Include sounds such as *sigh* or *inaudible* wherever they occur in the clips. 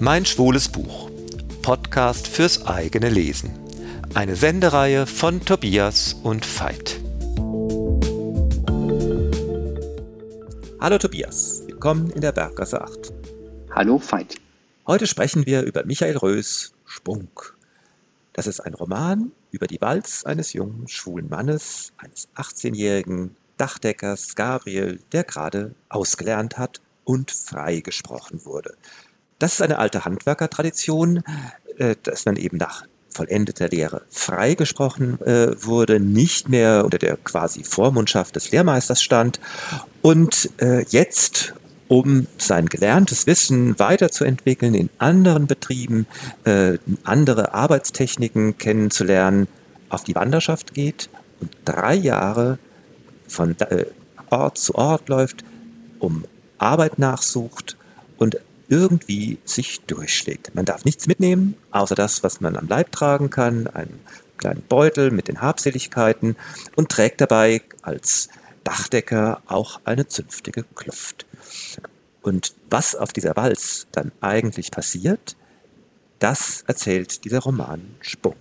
Mein schwules Buch. Podcast fürs eigene Lesen. Eine Sendereihe von Tobias und Veit. Hallo Tobias, willkommen in der Berggasse 8. Hallo Veit. Heute sprechen wir über Michael Rös Spunk. Das ist ein Roman über die Walz eines jungen schwulen Mannes, eines 18-jährigen Dachdeckers Gabriel, der gerade ausgelernt hat und freigesprochen wurde. Das ist eine alte Handwerkertradition, äh, dass man eben nach vollendeter Lehre freigesprochen äh, wurde, nicht mehr unter der quasi Vormundschaft des Lehrmeisters stand und äh, jetzt um sein gelerntes Wissen weiterzuentwickeln, in anderen Betrieben andere Arbeitstechniken kennenzulernen, auf die Wanderschaft geht und drei Jahre von Ort zu Ort läuft, um Arbeit nachsucht und irgendwie sich durchschlägt. Man darf nichts mitnehmen, außer das, was man am Leib tragen kann, einen kleinen Beutel mit den Habseligkeiten und trägt dabei als Dachdecker auch eine zünftige Kluft. Und was auf dieser Walz dann eigentlich passiert, das erzählt dieser Roman Spunk.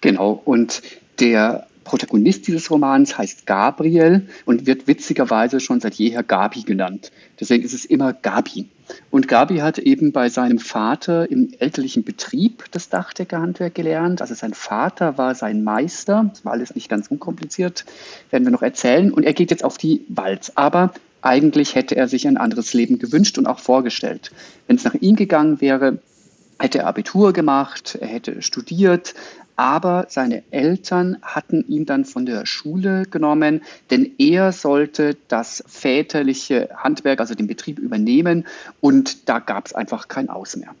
Genau, und der Protagonist dieses Romans heißt Gabriel und wird witzigerweise schon seit jeher Gabi genannt. Deswegen ist es immer Gabi. Und Gabi hat eben bei seinem Vater im elterlichen Betrieb das Dachdeckerhandwerk gelernt. Also sein Vater war sein Meister. Das war alles nicht ganz unkompliziert, werden wir noch erzählen. Und er geht jetzt auf die Walz. Aber eigentlich hätte er sich ein anderes Leben gewünscht und auch vorgestellt. Wenn es nach ihm gegangen wäre, hätte Abitur gemacht, er hätte studiert, aber seine Eltern hatten ihn dann von der Schule genommen, denn er sollte das väterliche Handwerk, also den Betrieb übernehmen und da gab es einfach kein Aus mehr.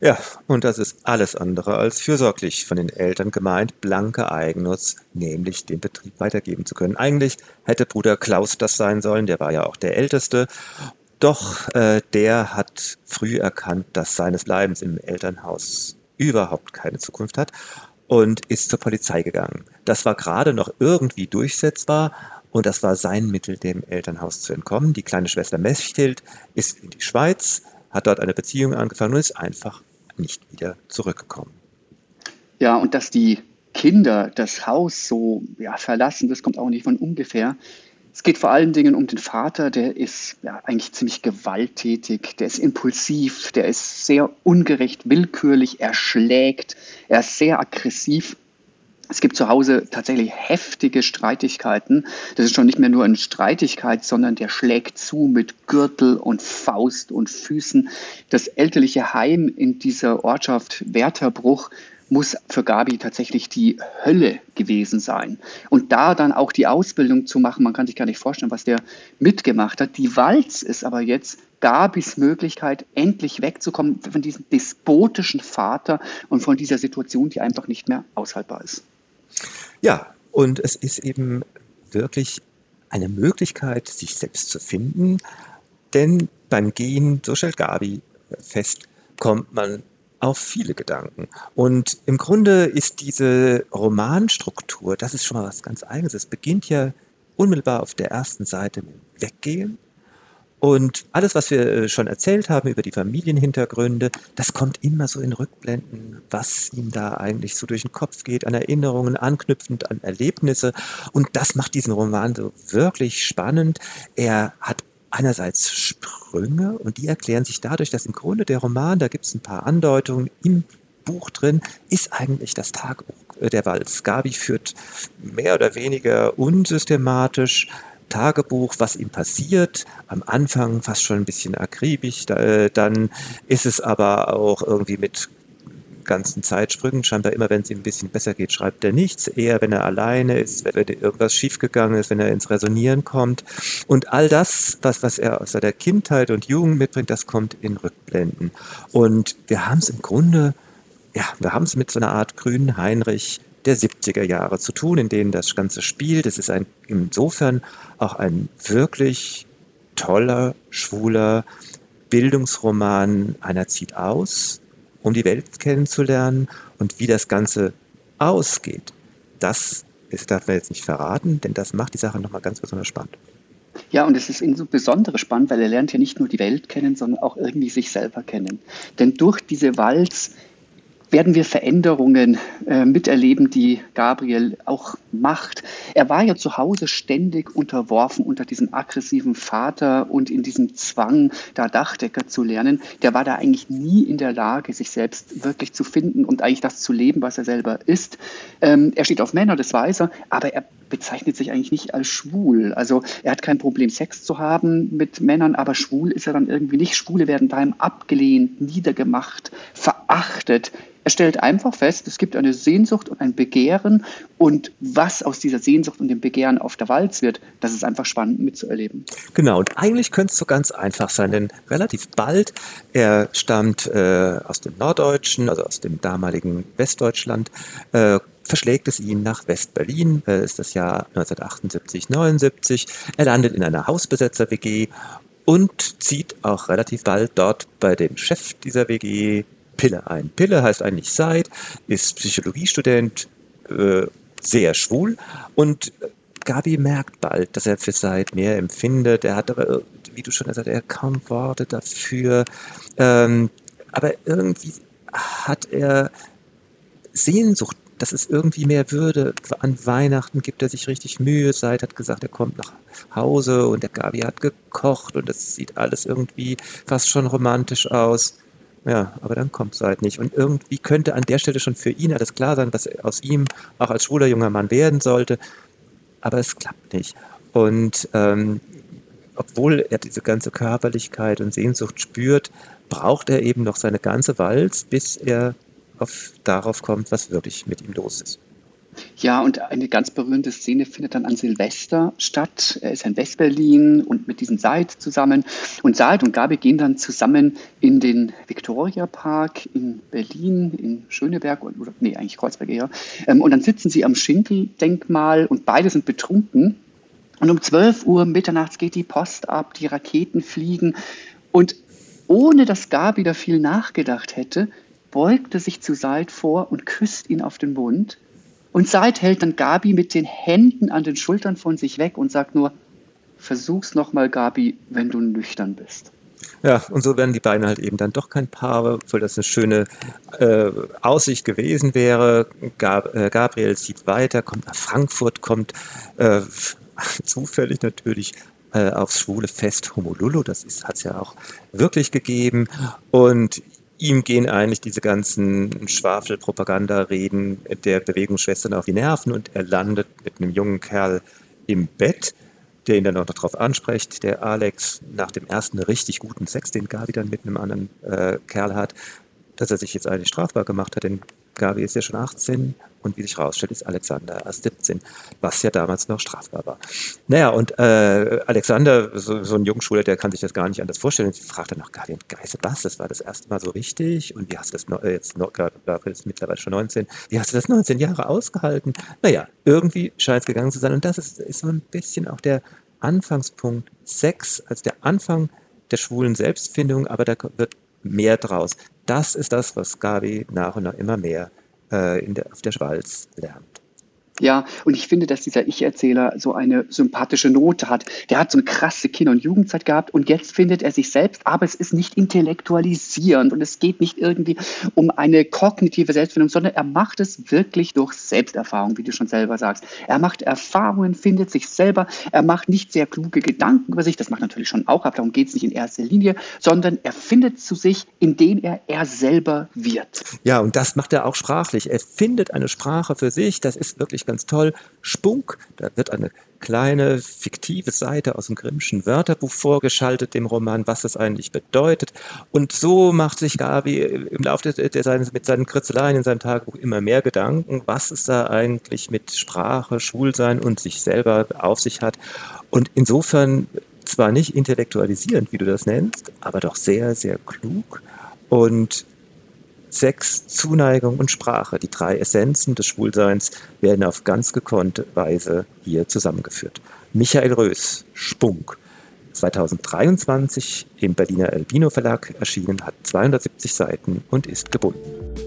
Ja, und das ist alles andere als fürsorglich von den Eltern gemeint, blanke Eigennutz, nämlich den Betrieb weitergeben zu können. Eigentlich hätte Bruder Klaus das sein sollen, der war ja auch der Älteste. Doch äh, der hat früh erkannt, dass seines Bleibens im Elternhaus überhaupt keine Zukunft hat und ist zur Polizei gegangen. Das war gerade noch irgendwie durchsetzbar und das war sein Mittel, dem Elternhaus zu entkommen. Die kleine Schwester Mechthild ist in die Schweiz, hat dort eine Beziehung angefangen und ist einfach nicht wieder zurückgekommen. Ja, und dass die Kinder das Haus so ja, verlassen, das kommt auch nicht von ungefähr. Es geht vor allen Dingen um den Vater, der ist ja, eigentlich ziemlich gewalttätig, der ist impulsiv, der ist sehr ungerecht, willkürlich, er schlägt, er ist sehr aggressiv. Es gibt zu Hause tatsächlich heftige Streitigkeiten. Das ist schon nicht mehr nur eine Streitigkeit, sondern der schlägt zu mit Gürtel und Faust und Füßen. Das elterliche Heim in dieser Ortschaft Werterbruch muss für Gabi tatsächlich die Hölle gewesen sein. Und da dann auch die Ausbildung zu machen, man kann sich gar nicht vorstellen, was der mitgemacht hat. Die Walz ist aber jetzt Gabis Möglichkeit, endlich wegzukommen von diesem despotischen Vater und von dieser Situation, die einfach nicht mehr aushaltbar ist. Ja, und es ist eben wirklich eine Möglichkeit, sich selbst zu finden, denn beim Gehen, so stellt Gabi fest, kommt man auf viele Gedanken. Und im Grunde ist diese Romanstruktur, das ist schon mal was ganz Eigenes. Es beginnt ja unmittelbar auf der ersten Seite mit Weggehen. Und alles, was wir äh, schon erzählt haben über die Familienhintergründe, das kommt immer so in Rückblenden, was ihm da eigentlich so durch den Kopf geht, an Erinnerungen, anknüpfend an Erlebnisse. Und das macht diesen Roman so wirklich spannend. Er hat einerseits Sprünge und die erklären sich dadurch, dass im Grunde der Roman, da gibt es ein paar Andeutungen im Buch drin, ist eigentlich das Tagebuch äh, der Walz. Gabi führt mehr oder weniger unsystematisch Tagebuch, was ihm passiert. Am Anfang fast schon ein bisschen akribisch, äh, dann ist es aber auch irgendwie mit ganzen Zeitsprüngen. Scheinbar immer, wenn es ihm ein bisschen besser geht, schreibt er nichts. Eher, wenn er alleine ist, wenn irgendwas schiefgegangen ist, wenn er ins Resonieren kommt. Und all das, was, was er aus seiner Kindheit und Jugend mitbringt, das kommt in Rückblenden. Und wir haben es im Grunde, ja, wir haben es mit so einer Art grünen Heinrich der 70er Jahre zu tun, in denen das Ganze spielt. Es ist ein, insofern auch ein wirklich toller, schwuler Bildungsroman. Einer zieht aus, um die Welt kennenzulernen und wie das Ganze ausgeht. Das ist, darf man jetzt nicht verraten, denn das macht die Sache nochmal ganz besonders spannend. Ja, und es ist insbesondere spannend, weil er lernt ja nicht nur die Welt kennen, sondern auch irgendwie sich selber kennen. Denn durch diese Walz werden wir Veränderungen äh, miterleben, die Gabriel auch macht. Er war ja zu Hause ständig unterworfen unter diesem aggressiven Vater und in diesem Zwang, da Dachdecker zu lernen. Der war da eigentlich nie in der Lage, sich selbst wirklich zu finden und eigentlich das zu leben, was er selber ist. Ähm, er steht auf Männer, das weiß er, aber er bezeichnet sich eigentlich nicht als schwul. Also er hat kein Problem, Sex zu haben mit Männern, aber schwul ist er dann irgendwie nicht. Schwule werden daheim abgelehnt, niedergemacht, verachtet. Er stellt einfach fest, es gibt eine Sehnsucht und ein Begehren und was aus dieser Sehnsucht und dem Begehren auf der Walz wird, das ist einfach spannend mitzuerleben. Genau, und eigentlich könnte es so ganz einfach sein, denn relativ bald, er stammt äh, aus dem Norddeutschen, also aus dem damaligen Westdeutschland, äh, verschlägt es ihn nach West-Berlin, äh, ist das Jahr 1978, 79. Er landet in einer Hausbesetzer-WG und zieht auch relativ bald dort bei dem Chef dieser WG Pille ein. Pille heißt eigentlich Seid, ist Psychologiestudent, äh, sehr schwul und Gabi merkt bald, dass er für Seid mehr empfindet. Er hat aber, wie du schon gesagt hast, er kaum Worte dafür. Ähm, aber irgendwie hat er Sehnsucht, dass es irgendwie mehr würde. An Weihnachten gibt er sich richtig Mühe. Seid hat gesagt, er kommt nach Hause und der Gabi hat gekocht und es sieht alles irgendwie fast schon romantisch aus. Ja, aber dann kommt es halt nicht. Und irgendwie könnte an der Stelle schon für ihn alles klar sein, was aus ihm auch als schwuler junger Mann werden sollte. Aber es klappt nicht. Und ähm, obwohl er diese ganze Körperlichkeit und Sehnsucht spürt, braucht er eben noch seine ganze Walz, bis er auf, darauf kommt, was wirklich mit ihm los ist. Ja, und eine ganz berührende Szene findet dann an Silvester statt. Er ist in Westberlin und mit diesem Seid zusammen. Und Seid und Gabi gehen dann zusammen in den Victoria Park in Berlin, in Schöneberg, oder nee, eigentlich Kreuzberg eher. Ähm, und dann sitzen sie am Schinkel-Denkmal und beide sind betrunken. Und um 12 Uhr mitternachts geht die Post ab, die Raketen fliegen. Und ohne dass Gabi da viel nachgedacht hätte, beugte sich zu Seid vor und küsst ihn auf den Mund. Und Seid hält dann Gabi mit den Händen an den Schultern von sich weg und sagt nur, versuch's nochmal, Gabi, wenn du nüchtern bist. Ja, und so werden die beiden halt eben dann doch kein Paar, obwohl das eine schöne äh, Aussicht gewesen wäre. Gab, äh, Gabriel zieht weiter, kommt nach Frankfurt, kommt äh, *laughs* zufällig natürlich äh, aufs schwule Fest Homolulu, das hat es ja auch wirklich gegeben. Und ihm gehen eigentlich diese ganzen Schwafel-Propaganda-Reden der Bewegungsschwestern auf die Nerven und er landet mit einem jungen Kerl im Bett, der ihn dann auch noch darauf anspricht, der Alex nach dem ersten richtig guten Sex, den Gabi dann mit einem anderen äh, Kerl hat, dass er sich jetzt eigentlich strafbar gemacht hat, denn Gabi ist ja schon 18 und wie sich herausstellt, ist Alexander erst 17, was ja damals noch strafbar war. Naja, und äh, Alexander, so, so ein Jungschüler, der kann sich das gar nicht anders vorstellen. Und fragt dann noch, Gabi, Geiste, was? Das war das erste Mal so richtig? Und wie hast du das äh, jetzt noch, Gabriel ist mittlerweile schon 19, wie hast du das 19 Jahre ausgehalten? Naja, irgendwie scheint es gegangen zu sein. Und das ist, ist so ein bisschen auch der Anfangspunkt Sex als der Anfang der schwulen Selbstfindung, aber da wird mehr draus. Das ist das, was Gabi nach und nach immer mehr äh, in der, auf der Schwalz lernt. Ja, und ich finde, dass dieser Ich-Erzähler so eine sympathische Note hat. Der hat so eine krasse Kinder- und Jugendzeit gehabt und jetzt findet er sich selbst, aber es ist nicht intellektualisierend und es geht nicht irgendwie um eine kognitive Selbstfindung, sondern er macht es wirklich durch Selbsterfahrung, wie du schon selber sagst. Er macht Erfahrungen, findet sich selber, er macht nicht sehr kluge Gedanken über sich, das macht natürlich schon auch, aber darum geht es nicht in erster Linie, sondern er findet zu sich, indem er er selber wird. Ja, und das macht er auch sprachlich. Er findet eine Sprache für sich, das ist wirklich ganz toll. Spunk, da wird eine kleine fiktive Seite aus dem Grimmschen Wörterbuch vorgeschaltet, dem Roman, was das eigentlich bedeutet. Und so macht sich Gabi im Laufe der, seines, mit seinen Kritzeleien in seinem Tagebuch immer mehr Gedanken, was es da eigentlich mit Sprache, Schulsein und sich selber auf sich hat. Und insofern zwar nicht intellektualisierend, wie du das nennst, aber doch sehr, sehr klug und Sex, Zuneigung und Sprache, die drei Essenzen des Schwulseins, werden auf ganz gekonnte Weise hier zusammengeführt. Michael Rös, Spunk, 2023 im Berliner Albino Verlag erschienen, hat 270 Seiten und ist gebunden.